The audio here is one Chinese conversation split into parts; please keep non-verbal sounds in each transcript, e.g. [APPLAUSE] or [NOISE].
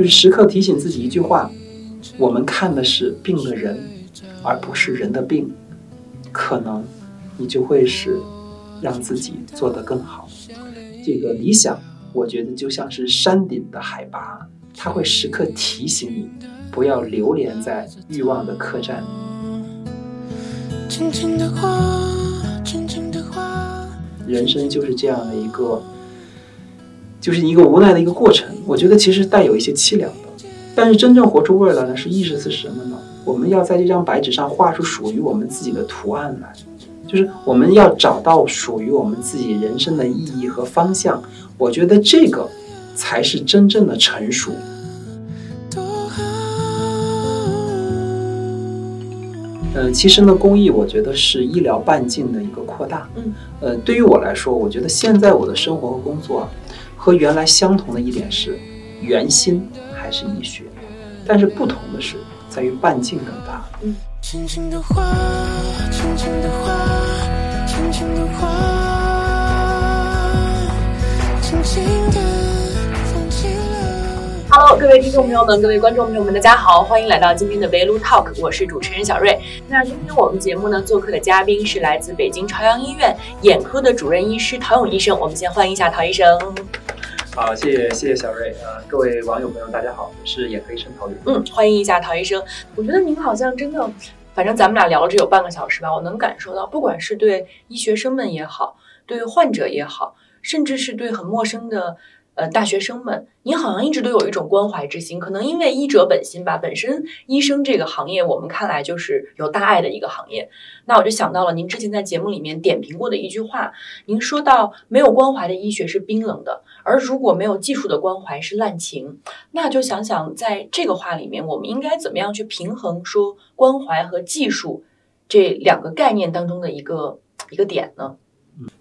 就是时刻提醒自己一句话：我们看的是病的人，而不是人的病。可能你就会是让自己做得更好。这个理想，我觉得就像是山顶的海拔，它会时刻提醒你，不要流连在欲望的客栈。轻轻的话，轻轻的话。人生就是这样的一个，就是一个无奈的一个过程。我觉得其实带有一些凄凉的，但是真正活出味儿来呢，是意识是什么呢？我们要在这张白纸上画出属于我们自己的图案来，就是我们要找到属于我们自己人生的意义和方向。我觉得这个才是真正的成熟。嗯，其实呢，公益我觉得是医疗半径的一个扩大。嗯，呃，对于我来说，我觉得现在我的生活和工作和原来相同的一点是，圆心还是医学，但是不同的是。在于半径更大。轻轻的话，轻轻的话，轻轻的话，轻轻的放弃了。Hello，各位听众朋友们，各位观众朋友们，大家好，欢迎来到今天的围炉 Talk，我是主持人小瑞。那今天我们节目呢，做客的嘉宾是来自北京朝阳医院眼科的主任医师陶勇医生，我们先欢迎一下陶医生。好，谢谢谢谢小瑞啊，各位网友朋友，大家好，我是眼科医生陶宇。嗯，欢迎一下陶医生。我觉得您好像真的，反正咱们俩聊了这有半个小时吧，我能感受到，不管是对医学生们也好，对患者也好，甚至是对很陌生的。呃，大学生们，您好像一直都有一种关怀之心，可能因为医者本心吧。本身医生这个行业，我们看来就是有大爱的一个行业。那我就想到了您之前在节目里面点评过的一句话，您说到没有关怀的医学是冰冷的，而如果没有技术的关怀是滥情。那就想想在这个话里面，我们应该怎么样去平衡说关怀和技术这两个概念当中的一个一个点呢？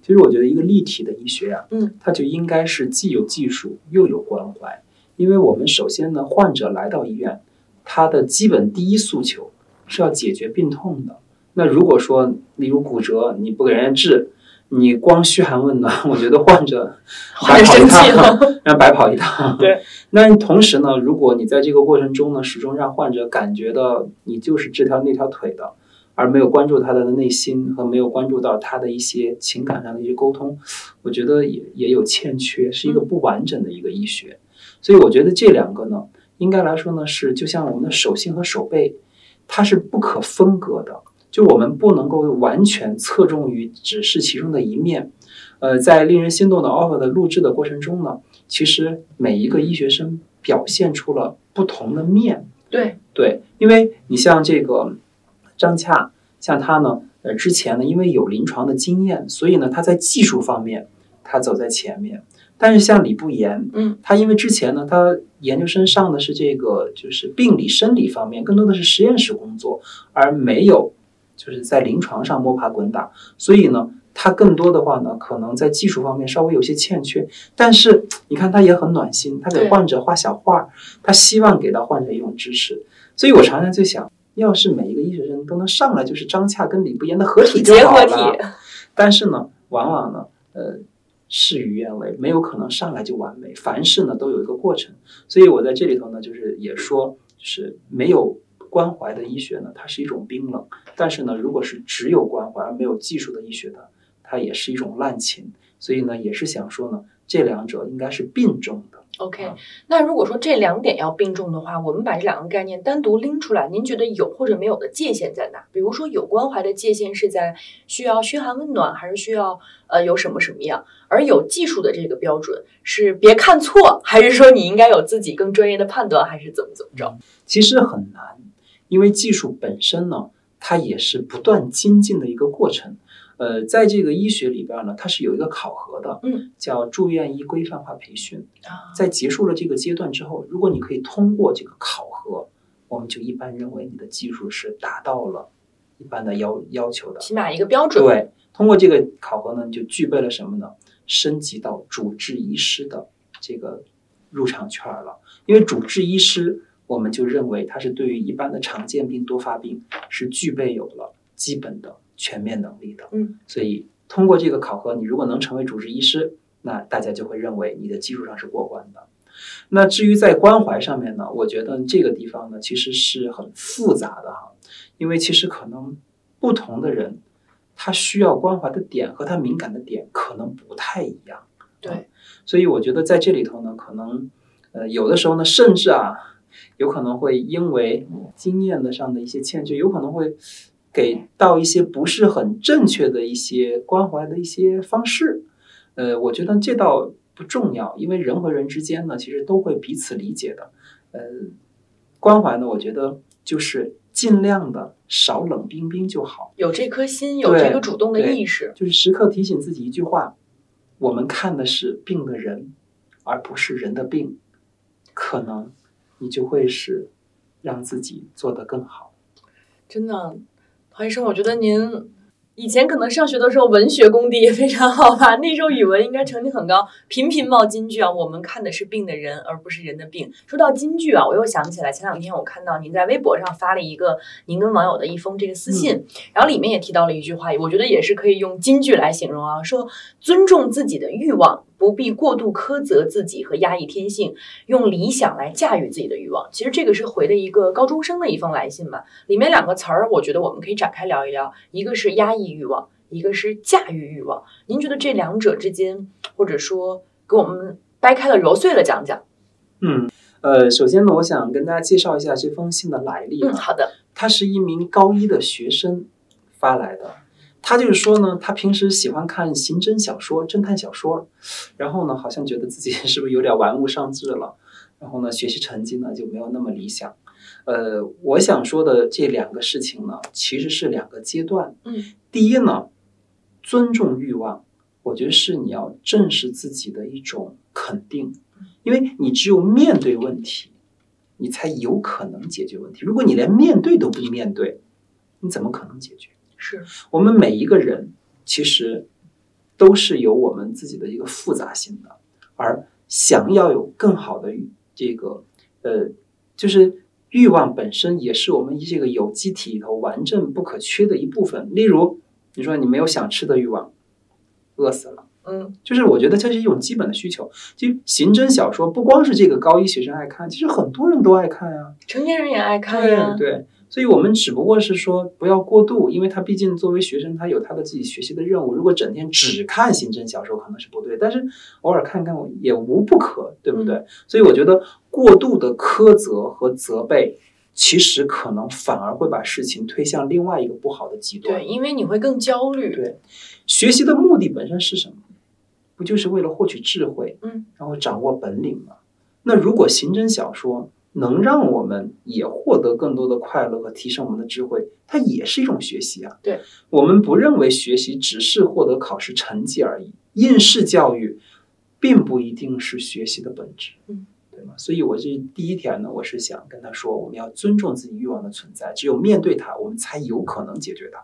其实我觉得一个立体的医学啊，嗯，它就应该是既有技术又有关怀。因为我们首先呢，患者来到医院，他的基本第一诉求是要解决病痛的。那如果说，例如骨折，你不给人家治，你光嘘寒问暖，[LAUGHS] 我觉得患者白跑一趟，[LAUGHS] 让白跑一趟。对。那同时呢，如果你在这个过程中呢，始终让患者感觉到你就是这条那条腿的。而没有关注他的内心和没有关注到他的一些情感上的一些沟通，我觉得也也有欠缺，是一个不完整的一个医学。所以我觉得这两个呢，应该来说呢是就像我们的手心和手背，它是不可分割的。就我们不能够完全侧重于只是其中的一面。呃，在令人心动的 offer 的录制的过程中呢，其实每一个医学生表现出了不同的面。对对，因为你像这个。张洽像他呢，呃，之前呢，因为有临床的经验，所以呢，他在技术方面他走在前面。但是像李不言，嗯，他因为之前呢，他研究生上的是这个就是病理生理方面，更多的是实验室工作，而没有就是在临床上摸爬滚打，所以呢，他更多的话呢，可能在技术方面稍微有些欠缺。但是你看他也很暖心，他给患者画小画，他希望给到患者一种支持。所以我常常就想。要是每一个医学生都能上来就是张洽跟李不言的合体就好了，但是呢，往往呢，呃，事与愿违，没有可能上来就完美，凡事呢都有一个过程。所以我在这里头呢，就是也说，就是没有关怀的医学呢，它是一种冰冷；但是呢，如果是只有关怀而没有技术的医学呢，它也是一种滥情。所以呢，也是想说呢，这两者应该是并重的。OK，那如果说这两点要并重的话，我们把这两个概念单独拎出来，您觉得有或者没有的界限在哪？比如说有关怀的界限是在需要嘘寒问暖，还是需要呃有什么什么样？而有技术的这个标准是别看错，还是说你应该有自己更专业的判断，还是怎么怎么着？其实很难，因为技术本身呢，它也是不断精进的一个过程。呃，在这个医学里边呢，它是有一个考核的，嗯，叫住院医规范化培训。啊在结束了这个阶段之后，如果你可以通过这个考核，我们就一般认为你的技术是达到了一般的要要求的，起码一个标准。对，通过这个考核呢，你就具备了什么呢？升级到主治医师的这个入场券了。因为主治医师，我们就认为他是对于一般的常见病、多发病是具备有了基本的。全面能力的，嗯，所以通过这个考核，你如果能成为主治医师，那大家就会认为你的技术上是过关的。那至于在关怀上面呢，我觉得这个地方呢其实是很复杂的哈，因为其实可能不同的人，他需要关怀的点和他敏感的点可能不太一样。对，所以我觉得在这里头呢，可能呃有的时候呢，甚至啊，有可能会因为经验的上的一些欠缺，有可能会给到一些不是很正确的一些关怀的一些方式。呃，我觉得这倒不重要，因为人和人之间呢，其实都会彼此理解的。呃，关怀呢，我觉得就是尽量的少冷冰冰就好，有这颗心，有这个主动的意识。就是时刻提醒自己一句话：我们看的是病的人，而不是人的病，可能你就会是让自己做得更好。真的，陶医生，我觉得您以前可能上学的时候文学功底也非常好吧？那时候语文应该成绩很高，频频冒金句啊。我们看的是病的人，而不是人的病。说到金句啊，我又想起来，前两天我看到您在微博上发了一个您跟网友的一封这个私信，然后里面也提到了一句话，我觉得也是可以用金句来形容啊，说尊重自己的欲望。不必过度苛责自己和压抑天性，用理想来驾驭自己的欲望。其实这个是回的一个高中生的一封来信吧，里面两个词儿，我觉得我们可以展开聊一聊，一个是压抑欲望，一个是驾驭欲望。您觉得这两者之间，或者说给我们掰开了揉碎了讲讲？嗯，呃，首先呢，我想跟大家介绍一下这封信的来历嗯，啊。好的，他是一名高一的学生发来的。他就是说呢，他平时喜欢看刑侦小说、侦探小说，然后呢，好像觉得自己 [LAUGHS] 是不是有点玩物丧志了，然后呢，学习成绩呢就没有那么理想。呃，我想说的这两个事情呢，其实是两个阶段。嗯，第一呢，尊重欲望，我觉得是你要正视自己的一种肯定，因为你只有面对问题，你才有可能解决问题。如果你连面对都不面对，你怎么可能解决？是我们每一个人其实都是有我们自己的一个复杂性的，而想要有更好的欲这个呃，就是欲望本身也是我们这个有机体里头完整不可缺的一部分。例如，你说你没有想吃的欲望，饿死了。嗯，就是我觉得这是一种基本的需求。就刑侦小说，不光是这个高一学生爱看，其实很多人都爱看啊。成年人也爱看呀。对对，所以我们只不过是说不要过度，因为他毕竟作为学生，他有他的自己学习的任务。如果整天只看刑侦小说，可能是不对，但是偶尔看看也无不可，对不对？所以我觉得过度的苛责和责备，其实可能反而会把事情推向另外一个不好的极端。对，因为你会更焦虑。对学习的目的本身是什么？不就是为了获取智慧，嗯，然后掌握本领吗？那如果刑侦小说能让我们也获得更多的快乐和提升我们的智慧，它也是一种学习啊。对，我们不认为学习只是获得考试成绩而已，应试教育并不一定是学习的本质。嗯。对吗？所以，我这第一点呢，我是想跟他说，我们要尊重自己欲望的存在，只有面对它，我们才有可能解决它。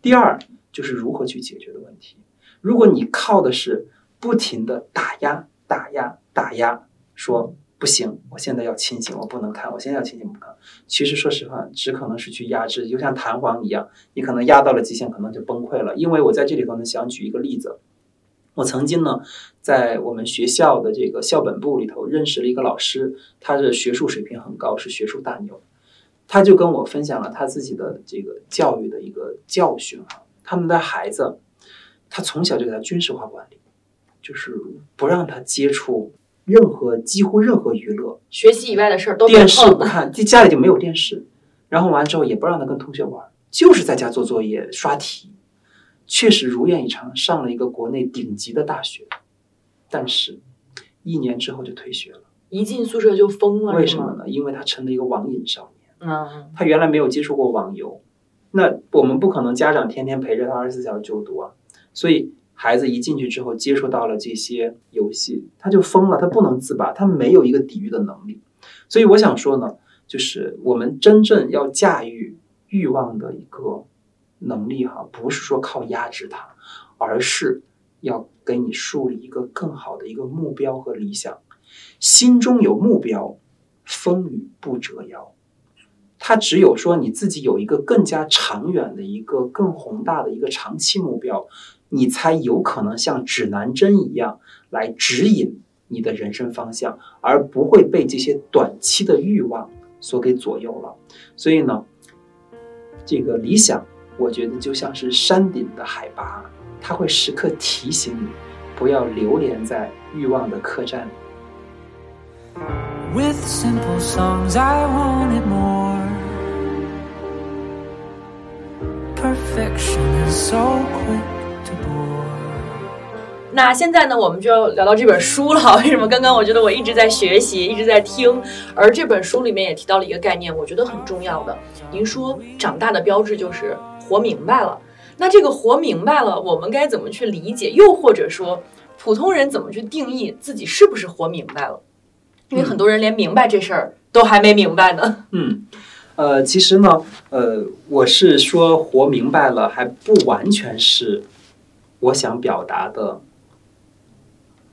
第二，就是如何去解决的问题。如果你靠的是不停的打压、打压、打压，说不行，我现在要清醒，我不能看，我现在要清醒不看。其实说实话，只可能是去压制，就像弹簧一样，你可能压到了极限，可能就崩溃了。因为我在这里头呢，想举一个例子。我曾经呢，在我们学校的这个校本部里头认识了一个老师，他的学术水平很高，是学术大牛。他就跟我分享了他自己的这个教育的一个教训啊，他们的孩子，他从小就给他军事化管理，就是不让他接触任何几乎任何娱乐，学习以外的事儿都电视碰不看，就家里就没有电视。然后完之后也不让他跟同学玩，就是在家做作业、刷题。确实如愿以偿，上了一个国内顶级的大学，但是，一年之后就退学了。一进宿舍就疯了，为什么呢？因为他成了一个网瘾少年。嗯，他原来没有接触过网游，那我们不可能家长天天陪着他二十四小时就读啊，所以孩子一进去之后接触到了这些游戏，他就疯了，他不能自拔，他没有一个抵御的能力。所以我想说呢，就是我们真正要驾驭欲望的一个能力哈，不是说靠压制它，而是要给你树立一个更好的一个目标和理想，心中有目标，风雨不折腰。他只有说你自己有一个更加长远的一个更宏大的一个长期目标，你才有可能像指南针一样来指引你的人生方向，而不会被这些短期的欲望所给左右了。所以呢，这个理想，我觉得就像是山顶的海拔，它会时刻提醒你，不要流连在欲望的客栈里。With simple songs, I wanted more. Perfection is so quick. 那现在呢，我们就要聊到这本书了。[LAUGHS] 为什么？刚刚我觉得我一直在学习，一直在听，而这本书里面也提到了一个概念，我觉得很重要的。您说长大的标志就是活明白了。那这个活明白了，我们该怎么去理解？又或者说，普通人怎么去定义自己是不是活明白了？因为很多人连明白这事儿都还没明白呢。嗯，呃，其实呢，呃，我是说活明白了，还不完全是我想表达的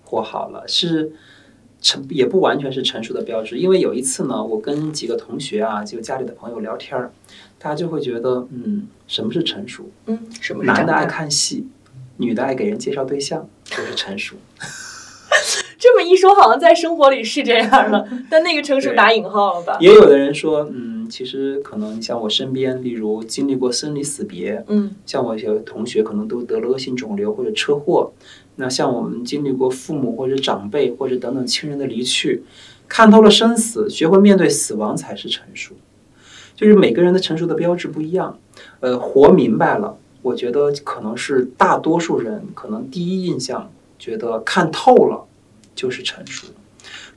活好了，是成也不完全是成熟的标志。因为有一次呢，我跟几个同学啊，就家里的朋友聊天儿，大家就会觉得，嗯，什么是成熟？嗯，什么？男的爱看戏，女的爱给人介绍对象，就是成熟。[LAUGHS] 这么一说，好像在生活里是这样的，但那个成熟打引号了吧？也有的人说，嗯，其实可能像我身边，例如经历过生离死别，嗯，像我一些同学可能都得了恶性肿瘤或者车祸，那像我们经历过父母或者长辈或者等等亲人的离去，看透了生死，学会面对死亡才是成熟。就是每个人的成熟的标志不一样，呃，活明白了，我觉得可能是大多数人可能第一印象觉得看透了。就是成熟，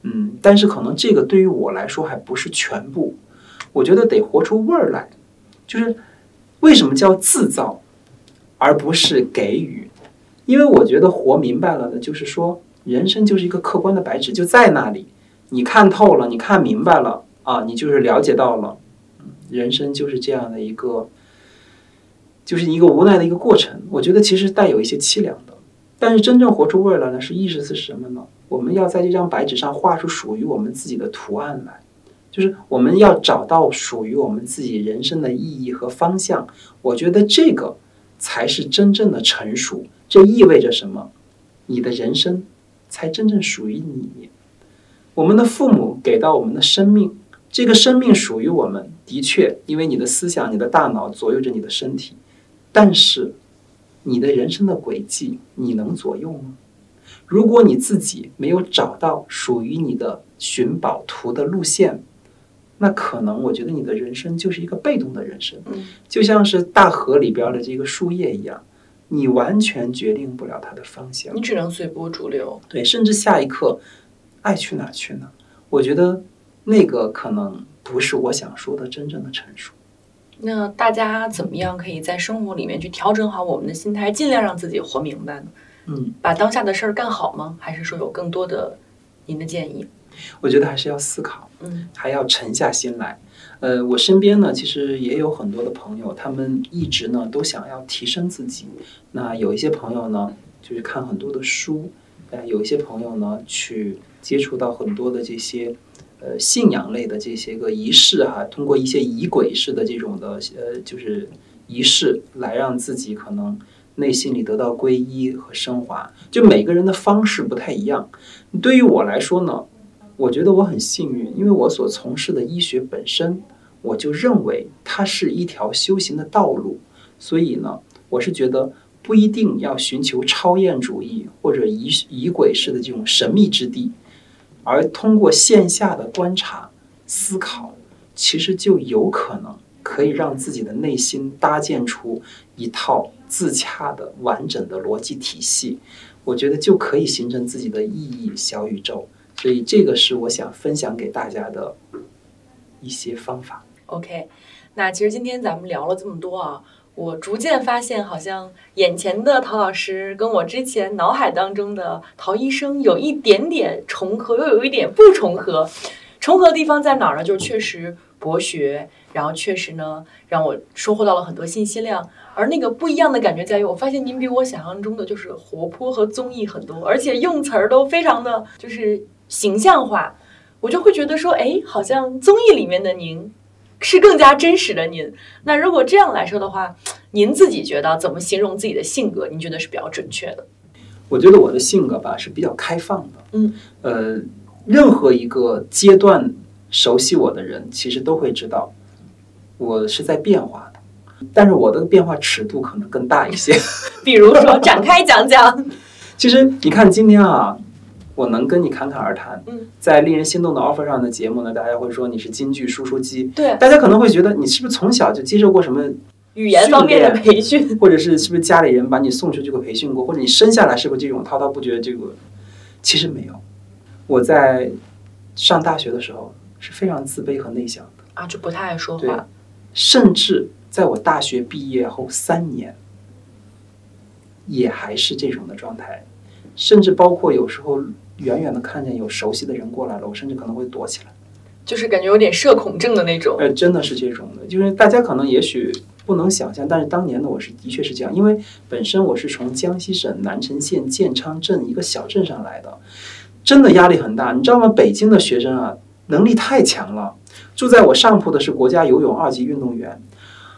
嗯，但是可能这个对于我来说还不是全部，我觉得得活出味儿来。就是为什么叫自造，而不是给予？因为我觉得活明白了的，就是说人生就是一个客观的白纸，就在那里，你看透了，你看明白了啊，你就是了解到了，人生就是这样的一个，就是一个无奈的一个过程。我觉得其实带有一些凄凉的，但是真正活出味儿来呢，是意思是什么呢？我们要在这张白纸上画出属于我们自己的图案来，就是我们要找到属于我们自己人生的意义和方向。我觉得这个才是真正的成熟。这意味着什么？你的人生才真正属于你。我们的父母给到我们的生命，这个生命属于我们，的确，因为你的思想、你的大脑左右着你的身体。但是，你的人生的轨迹，你能左右吗？如果你自己没有找到属于你的寻宝图的路线，那可能我觉得你的人生就是一个被动的人生，就像是大河里边的这个树叶一样，你完全决定不了它的方向，你只能随波逐流。对，甚至下一刻爱去哪去哪。我觉得那个可能不是我想说的真正的成熟。那大家怎么样可以在生活里面去调整好我们的心态，尽量让自己活明白呢？嗯，把当下的事儿干好吗？还是说有更多的您的建议？我觉得还是要思考，嗯，还要沉下心来。呃，我身边呢，其实也有很多的朋友，他们一直呢都想要提升自己。那有一些朋友呢，就是看很多的书，呃，有一些朋友呢，去接触到很多的这些呃信仰类的这些个仪式哈，通过一些仪轨式的这种的呃，就是仪式来让自己可能。内心里得到皈依和升华，就每个人的方式不太一样。对于我来说呢，我觉得我很幸运，因为我所从事的医学本身，我就认为它是一条修行的道路。所以呢，我是觉得不一定要寻求超验主义或者疑疑鬼式的这种神秘之地，而通过线下的观察、思考，其实就有可能可以让自己的内心搭建出一套。自洽的完整的逻辑体系，我觉得就可以形成自己的意义小宇宙。所以这个是我想分享给大家的一些方法。OK，那其实今天咱们聊了这么多啊，我逐渐发现，好像眼前的陶老师跟我之前脑海当中的陶医生有一点点重合，又有一点不重合。重合的地方在哪儿呢？就是确实博学，然后确实呢让我收获到了很多信息量。而那个不一样的感觉在于，我发现您比我想象中的就是活泼和综艺很多，而且用词儿都非常的就是形象化，我就会觉得说，哎，好像综艺里面的您是更加真实的您。那如果这样来说的话，您自己觉得怎么形容自己的性格？您觉得是比较准确的？我觉得我的性格吧是比较开放的，嗯，呃，任何一个阶段熟悉我的人，其实都会知道我是在变化的，但是我的变化尺度可能更大一些。[LAUGHS] 比如说展开讲讲。[LAUGHS] 其实你看今天啊，我能跟你侃侃而谈，嗯，在令人心动的 offer 上的节目呢，大家会说你是京剧输出机，对，大家可能会觉得你是不是从小就接受过什么语言方面的培训，或者是是不是家里人把你送出去过培训过，或者你生下来是不是这种滔滔不绝？这个其实没有。我在上大学的时候是非常自卑和内向的。啊，就不太爱说话。甚至在我大学毕业后三年，也还是这种的状态，甚至包括有时候远远的看见有熟悉的人过来了，我甚至可能会躲起来。就是感觉有点社恐症的那种。呃，真的是这种的，就是大家可能也许不能想象，但是当年的我是的确是这样，因为本身我是从江西省南城县建昌镇一个小镇上来的，真的压力很大。你知道吗？北京的学生啊，能力太强了。住在我上铺的是国家游泳二级运动员，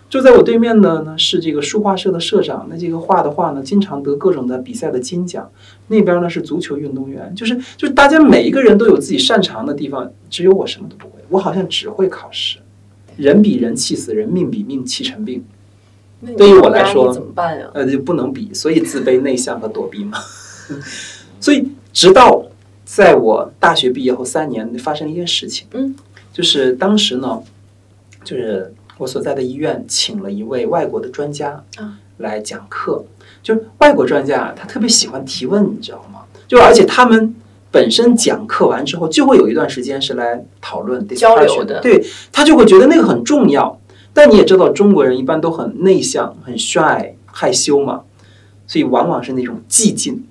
住在我对面的呢是这个书画社的社长，那这个画的画呢，经常得各种的比赛的金奖。那边呢是足球运动员，就是就是大家每一个人都有自己擅长的地方，只有我什么都不会，我好像只会考试。人比人气死人，命比命气成病。对于我来说怎么办呀？呃，就不能比，所以自卑、内向和躲避嘛。[LAUGHS] 所以直到在我大学毕业后三年，发生了一件事情，嗯，就是当时呢，就是我所在的医院请了一位外国的专家啊来讲课，就是外国专家他特别喜欢提问，你知道吗？就而且他们。本身讲课完之后，就会有一段时间是来讨论交流的对他就会觉得那个很重要。但你也知道，中国人一般都很内向、很 shy、害羞嘛，所以往往是那种寂静。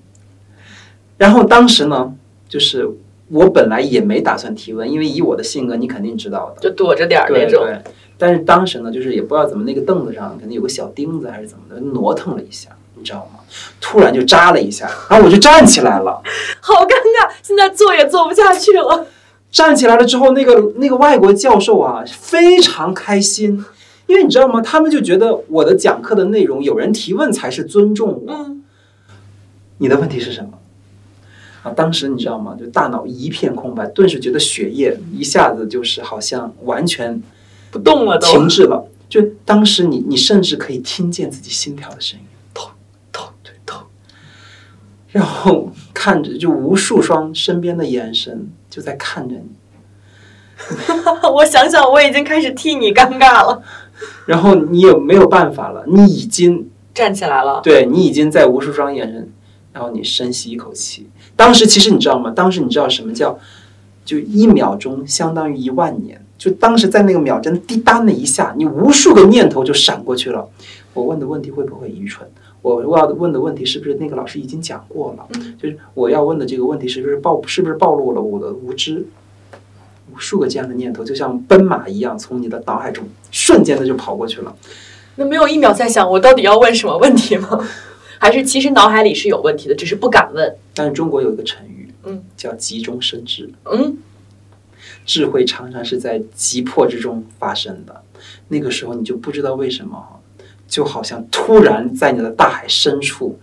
然后当时呢，就是我本来也没打算提问，因为以我的性格，你肯定知道的，就躲着点儿那种。对对。但是当时呢，就是也不知道怎么那个凳子上可能有个小钉子还是怎么的，挪腾了一下，你知道吗？突然就扎了一下，然后我就站起来了。好尴尬，现在坐也坐不下去了。站起来了之后，那个那个外国教授啊，非常开心，因为你知道吗？他们就觉得我的讲课的内容有人提问才是尊重我。嗯，你的问题是什么？啊，当时你知道吗？就大脑一片空白，顿时觉得血液一下子就是好像完全不动了都。停滞了。就当时你你甚至可以听见自己心跳的声音，痛痛对痛，然后看着就无数双身边的眼神就在看着你。[LAUGHS] 我想想，我已经开始替你尴尬了。然后你也没有办法了，你已经站起来了，对你已经在无数双眼神，然后你深吸一口气。当时其实你知道吗？当时你知道什么叫，就一秒钟相当于一万年。就当时在那个秒针滴答那一下，你无数个念头就闪过去了。我问的问题会不会愚蠢？我我要问的问题是不是那个老师已经讲过了？就是我要问的这个问题是不是暴是不是暴露了我的无知？无数个这样的念头就像奔马一样从你的脑海中瞬间的就跑过去了。那没有一秒在想我到底要问什么问题吗？[LAUGHS] 还是其实脑海里是有问题的，只是不敢问？但是中国有一个成语，嗯，叫急中生智。嗯，智慧常常是在急迫之中发生的。那个时候你就不知道为什么哈，就好像突然在你的大海深处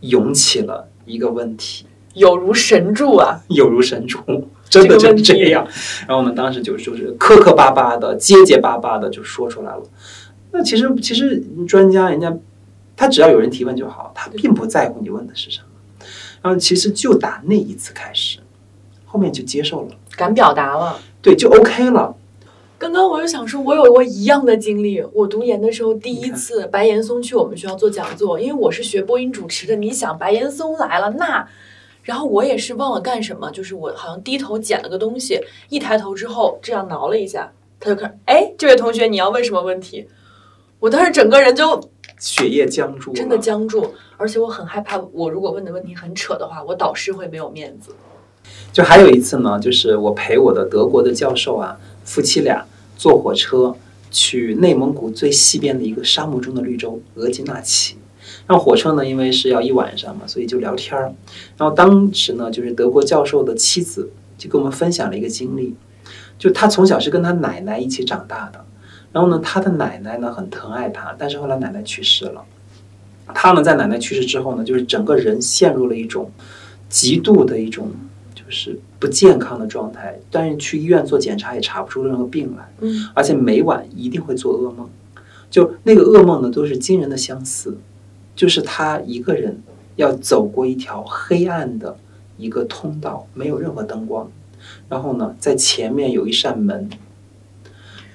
涌起了一个问题，有如神助啊！[LAUGHS] 有如神助，真的就是这样。然后我们，当时就就是磕磕巴巴的、结结巴巴的就说出来了。那其实其实专家人家他只要有人提问就好，他并不在乎你问的是什么。然后其实就打那一次开始，后面就接受了，敢表达了。对，就 OK 了。刚刚我就想说，我有过一样的经历。我读研的时候，第一次白岩松去我们学校做讲座，因为我是学播音主持的。你想，白岩松来了，那，然后我也是忘了干什么，就是我好像低头捡了个东西，一抬头之后这样挠了一下，他就看，哎，这位同学，你要问什么问题？我当时整个人就血液僵住，真的僵住，而且我很害怕，我如果问的问题很扯的话，我导师会没有面子。就还有一次呢，就是我陪我的德国的教授啊，夫妻俩坐火车去内蒙古最西边的一个沙漠中的绿洲额济纳旗。然后火车呢，因为是要一晚上嘛，所以就聊天儿。然后当时呢，就是德国教授的妻子就跟我们分享了一个经历，就他从小是跟他奶奶一起长大的。然后呢，他的奶奶呢很疼爱他，但是后来奶奶去世了。他呢，在奶奶去世之后呢，就是整个人陷入了一种极度的一种就是不健康的状态，但是去医院做检查也查不出任何病来，嗯而且每晚一定会做噩梦，就那个噩梦呢，都是惊人的相似，就是他一个人要走过一条黑暗的一个通道，没有任何灯光，然后呢，在前面有一扇门。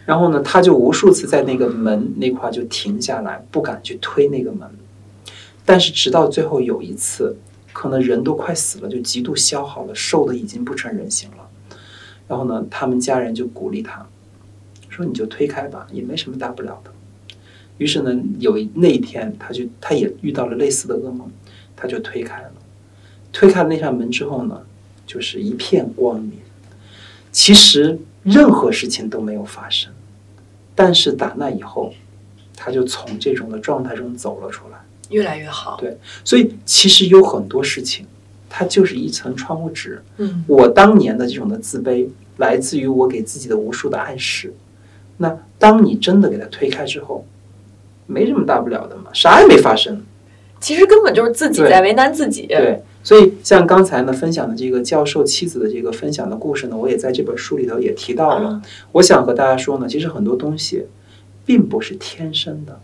然后呢，他就无数次在那个门那块就停下来，不敢去推那个门。但是直到最后有一次，可能人都快死了，就极度消耗了，瘦的已经不成人形了。然后呢，他们家人就鼓励他，说你就推开吧，也没什么大不了的。于是呢，有那一天，他就他也遇到了类似的噩梦，他就推开了。推开了那扇门之后呢，就是一片光明。其实任何事情都没有发生，但是打那以后，他就从这种的状态中走了出来。越来越好。对所以其实有很多事情，它就是一层窗户纸。嗯我当年的这种的自卑，来自于我给自己的无数的暗示。那当你真的给它推开之后，没什么大不了的嘛，啥也没发生。其实根本就是自己在为难自己。对，所以像刚才呢分享的这个教授妻子的这个分享的故事呢，我也在这本书里头也提到了。啊我想和大家说呢，其实很多东西并不是天生的。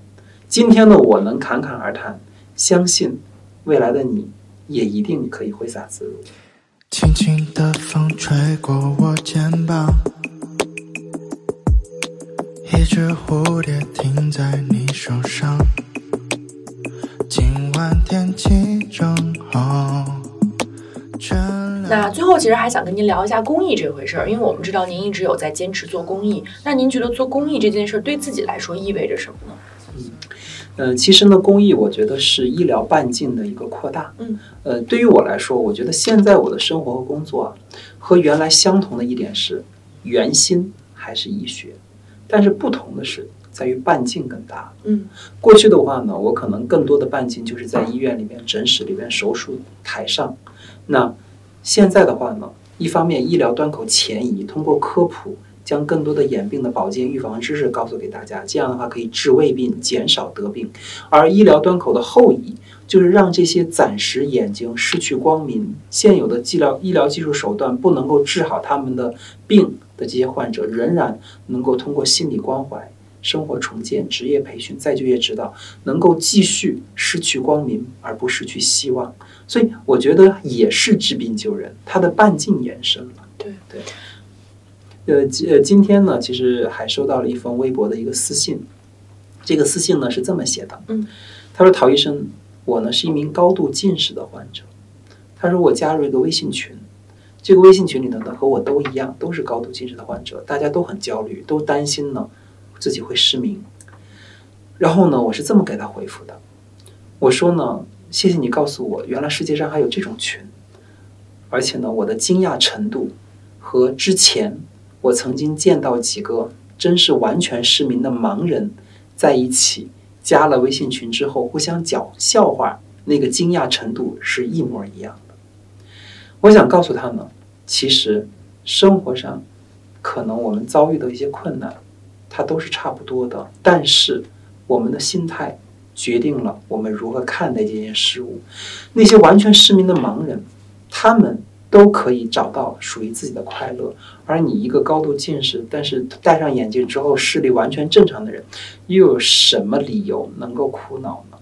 今天的，我能侃侃而谈，相信未来的你也一定可以挥洒自如。轻轻的风吹过我肩膀，一只蝴蝶停在你手上。今晚天气正好，全那最后，其实还想跟您聊一下公益这回事儿，因为我们知道您一直有在坚持做公益。那您觉得做公益这件事儿对自己来说意味着什么呢？嗯、其实呢，公益我觉得是医疗半径的一个扩大。嗯，呃，对于我来说，我觉得现在我的生活和工作啊，和原来相同的一点是，原心还是医学，但是不同的是在于半径更大。嗯过去的话呢，我可能更多的半径就是在医院里面、诊室里面、手术台上。那现在的话呢，一方面医疗端口前移，通过科普将更多的眼病的保健预防知识告诉给大家，这样的话可以治胃病，减少得病；而医疗端口的后移，就是让这些暂时眼睛失去光明、现有的治疗医疗技术手段不能够治好他们的病的这些患者，仍然能够通过心理关怀。生活重建、职业培训、再就业指导，能够继续失去光明而不失去希望。所以我觉得也是治病救人，它的半径延伸了。对对。呃，今呃，今天呢，其实还收到了一封微博的一个私信，这个私信呢是这么写的，嗯，他说：“陶医生，我呢是一名高度近视的患者，他说我加入一个微信群，这个微信群里头呢和我都一样，都是高度近视的患者，大家都很焦虑，都担心呢自己会失明。然后呢，我是这么给他回复的，我说呢，谢谢你告诉我，原来世界上还有这种群，而且呢，我的惊讶程度和之前我曾经见到几个真是完全失明的盲人在一起，加了微信群之后互相讲笑话，那个惊讶程度是一模一样的。我想告诉他们，其实生活上可能我们遭遇的一些困难，它都是差不多的，但是我们的心态决定了我们如何看待这件事物。那些完全失明的盲人，他们都可以找到属于自己的快乐，而你一个高度近视，但是戴上眼镜之后视力完全正常的人，又有什么理由能够苦恼呢？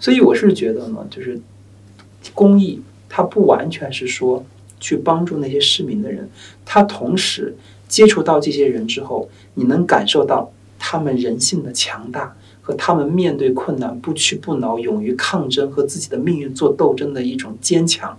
所以我是觉得呢，就是公益，它不完全是说去帮助那些市民的人，它同时接触到这些人之后，你能感受到他们人性的强大和他们面对困难不屈不挠、勇于抗争和自己的命运做斗争的一种坚强。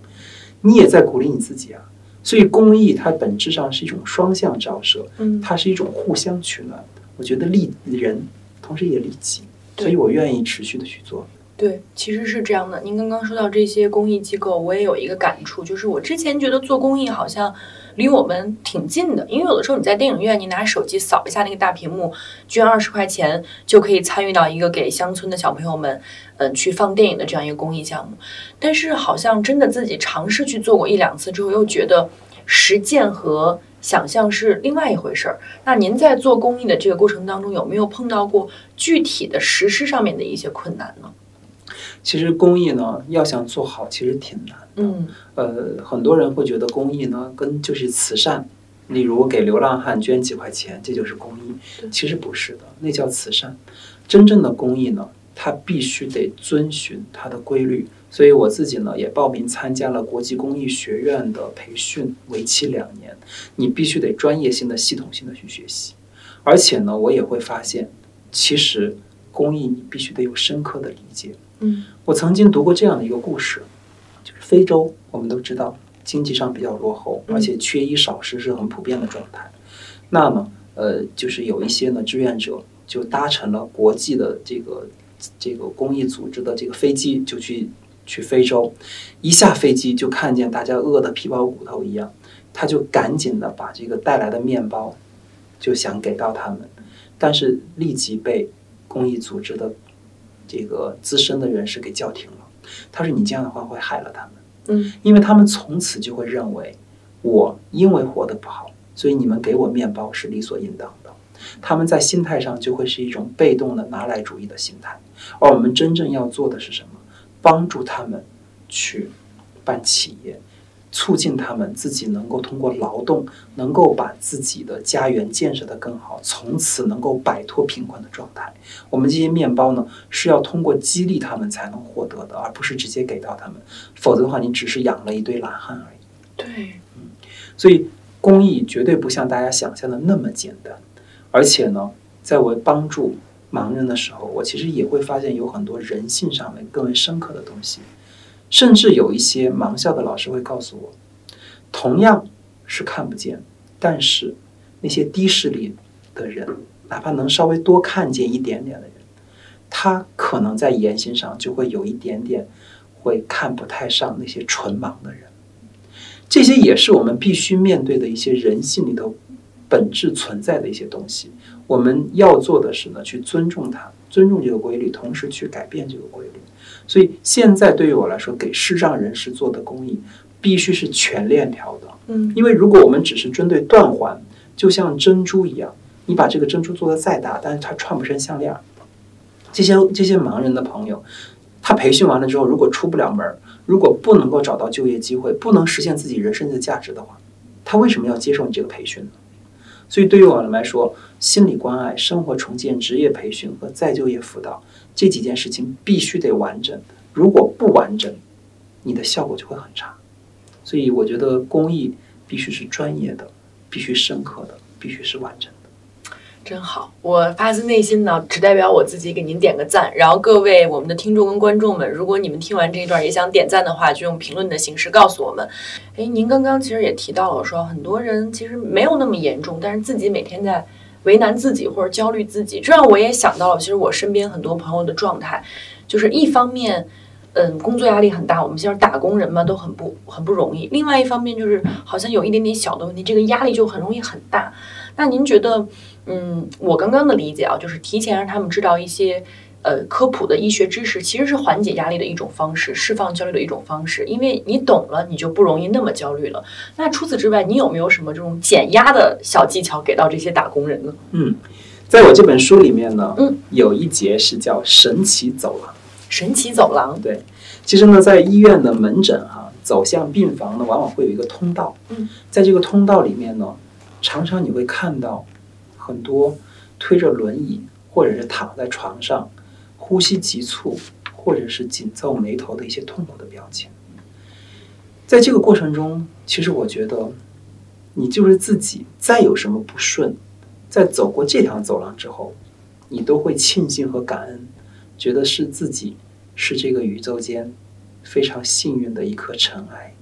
你也在鼓励你自己啊。所以公益它本质上是一种双向照射，嗯它是一种互相取暖。我觉得利人，同时也利己，所以我愿意持续的去做。对，其实是这样的。您刚刚说到这些公益机构，我也有一个感触，就是我之前觉得做公益好像离我们挺近的，因为有的时候你在电影院，你拿手机扫一下那个大屏幕，捐二十块钱就可以参与到一个给乡村的小朋友们，嗯、去放电影的这样一个公益项目。但是好像真的自己尝试去做过一两次之后，又觉得实践和想象是另外一回事儿。那您在做公益的这个过程当中，有没有碰到过具体的实施上面的一些困难呢？其实公益呢，要想做好，其实挺难。嗯呃，很多人会觉得公益呢，跟就是慈善，例如给流浪汉捐几块钱，这就是公益对。其实不是的，那叫慈善。真正的公益呢，它必须得遵循它的规律。所以我自己呢，也报名参加了国际公益学院的培训，为期两年。你必须得专业性的、系统性的去学习。而且呢，我也会发现，其实公益你必须得有深刻的理解。嗯我曾经读过这样的一个故事，就是非洲，我们都知道经济上比较落后，嗯而且缺衣少食是很普遍的状态。那么，呃，就是有一些呢志愿者就搭乘了国际的这个这个公益组织的这个飞机，就去去非洲。一下飞机就看见大家饿得皮包骨头一样，他就赶紧的把这个带来的面包就想给到他们，但是立即被公益组织的这个资深的人士给叫停了。他说：“你这样的话会害了他们，嗯因为他们从此就会认为我因为活得不好，所以你们给我面包是理所应当的。他们在心态上就会是一种被动的拿来主义的心态，而我们真正要做的是什么？帮助他们去办企业，促进他们自己能够通过劳动，能够把自己的家园建设得更好，从此能够摆脱贫困的状态。我们这些面包呢，是要通过激励他们才能获得的，而不是直接给到他们。否则的话，你只是养了一堆懒汉而已。对，嗯所以，公益绝对不像大家想象的那么简单。而且呢，在我帮助盲人的时候，我其实也会发现有很多人性上面更为深刻的东西。甚至有一些盲校的老师会告诉我，同样是看不见，但是那些低视力的人，哪怕能稍微多看见一点点的人，他可能在言行上就会有一点点会看不太上那些纯盲的人。这些也是我们必须面对的一些人性里头本质存在的一些东西。我们要做的是呢，去尊重它，尊重这个规律，同时去改变这个规律。所以现在对于我来说，给视障人士做的公益必须是全链条的。嗯因为如果我们只是针对断环，就像珍珠一样，你把这个珍珠做得再大，但是它串不成项链儿。这些这些盲人的朋友，他培训完了之后，如果出不了门儿，如果不能够找到就业机会，不能实现自己人生的价值的话，他为什么要接受你这个培训呢？所以对于我们来说，心理关爱、生活重建、职业培训和再就业辅导这几件事情必须得完整。如果不完整，你的效果就会很差。所以我觉得公益必须是专业的，必须深刻的，必须是完整的。真好，我发自内心呢，只代表我自己给您点个赞。然后各位我们的听众跟观众们，如果你们听完这一段也想点赞的话，就用评论的形式告诉我们。哎，您刚刚其实也提到了说，很多人其实没有那么严重，但是自己每天在为难自己或者焦虑自己，这让我也想到了，其实我身边很多朋友的状态，就是一方面。嗯，工作压力很大，我们现在打工人嘛，都很不很不容易。另外一方面就是，好像有一点点小的问题，这个压力就很容易很大。那您觉得，嗯，我刚刚的理解啊，就是提前让他们知道一些呃科普的医学知识，其实是缓解压力的一种方式，释放焦虑的一种方式。因为你懂了，你就不容易那么焦虑了。那除此之外，你有没有什么这种减压的小技巧给到这些打工人呢？嗯，在我这本书里面呢，嗯，有一节是叫“神奇走廊”。神奇走廊，对，其实呢，在医院的门诊哈、走向病房呢，往往会有一个通道。嗯，在这个通道里面呢，常常你会看到很多推着轮椅或者是躺在床上，呼吸急促或者是紧皱眉头的一些痛苦的表情。在这个过程中，其实我觉得，你就是自己再有什么不顺，在走过这条走廊之后，你都会庆幸和感恩，觉得是自己是这个宇宙间非常幸运的一颗尘埃。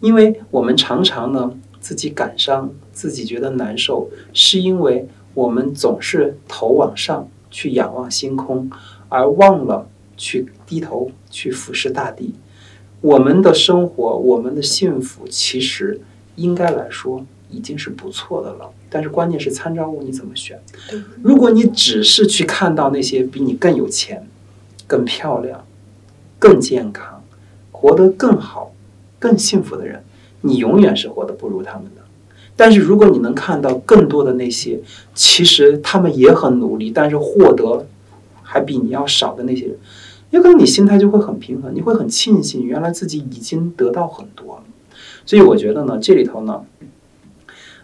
因为我们常常呢自己感伤，自己觉得难受，是因为我们总是头往上去仰望星空，而忘了去低头去俯视大地。我们的生活，我们的幸福，其实应该来说已经是不错的了。但是关键是参照物你怎么选。如果你只是去看到那些比你更有钱、更漂亮、更健康、活得更好、更幸福的人，你永远是活得不如他们的。但是如果你能看到更多的那些，其实他们也很努力，但是获得还比你要少的那些人，有可能你心态就会很平衡，你会很庆幸原来自己已经得到很多了。所以我觉得呢，这里头呢，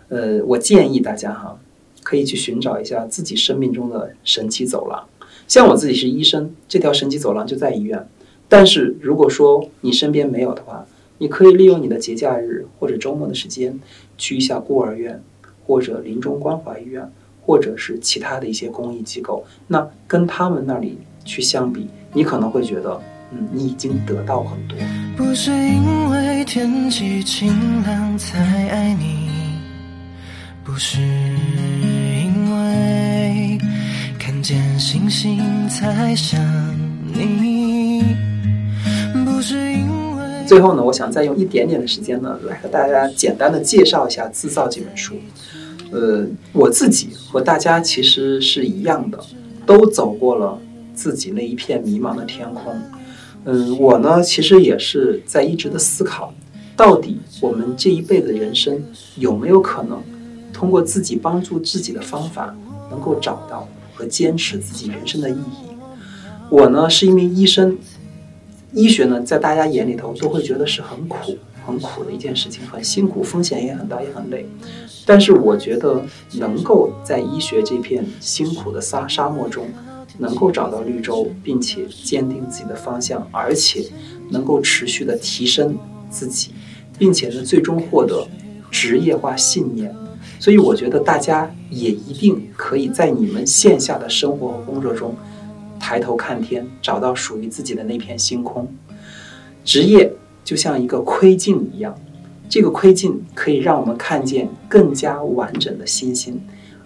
呃，我建议大家哈，可以去寻找一下自己生命中的神奇走廊。像我自己是医生，这条神奇走廊就在医院。但是如果说你身边没有的话，你可以利用你的节假日或者周末的时间，去一下孤儿院，或者临终关怀医院，或者是其他的一些公益机构。那跟他们那里去相比，你可能会觉得，嗯，你已经得到很多。不是因为天气晴朗才爱你，不是因为看见星星才想你，不是因最后呢，我想再用一点点的时间呢，来和大家简单的介绍一下《自造》这本书。呃，我自己和大家其实是一样的，都走过了自己那一片迷茫的天空。嗯，我呢，其实也是在一直的思考，到底我们这一辈子人生有没有可能通过自己帮助自己的方法，能够找到和坚持自己人生的意义。我呢是一名医生，医学呢在大家眼里头都会觉得是很苦、很苦的一件事情，很辛苦，风险也很大，也很累。但是我觉得能够在医学这片辛苦的沙沙漠中，能够找到绿洲，并且坚定自己的方向，而且能够持续的提升自己，并且呢最终获得职业化信念。所以我觉得大家也一定可以在你们线下的生活和工作中抬头看天，找到属于自己的那片星空。职业就像一个窥镜一样，这个窥镜可以让我们看见更加完整的星星，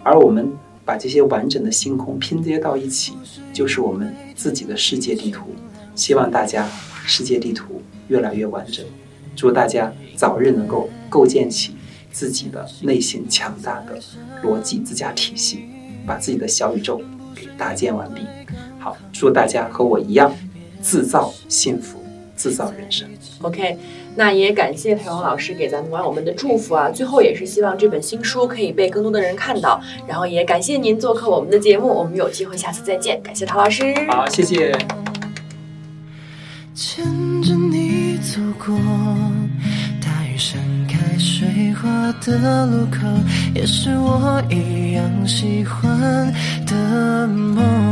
而我们把这些完整的星空拼接到一起，就是我们自己的世界地图。希望大家世界地图越来越完整，祝大家早日能够构建起自己的内心强大的逻辑自家体系，把自己的小宇宙给搭建完毕。好，祝大家和我一样，自造幸福，自造人生。OK，那也感谢裴勇老师给咱们网友们的祝福啊！最后也是希望这本新书可以被更多的人看到，然后也感谢您做客我们的节目，我们有机会下次再见，感谢陶老师。好，谢谢。牵着你走过大雨盛开水花的路口，也是我一样喜欢的梦。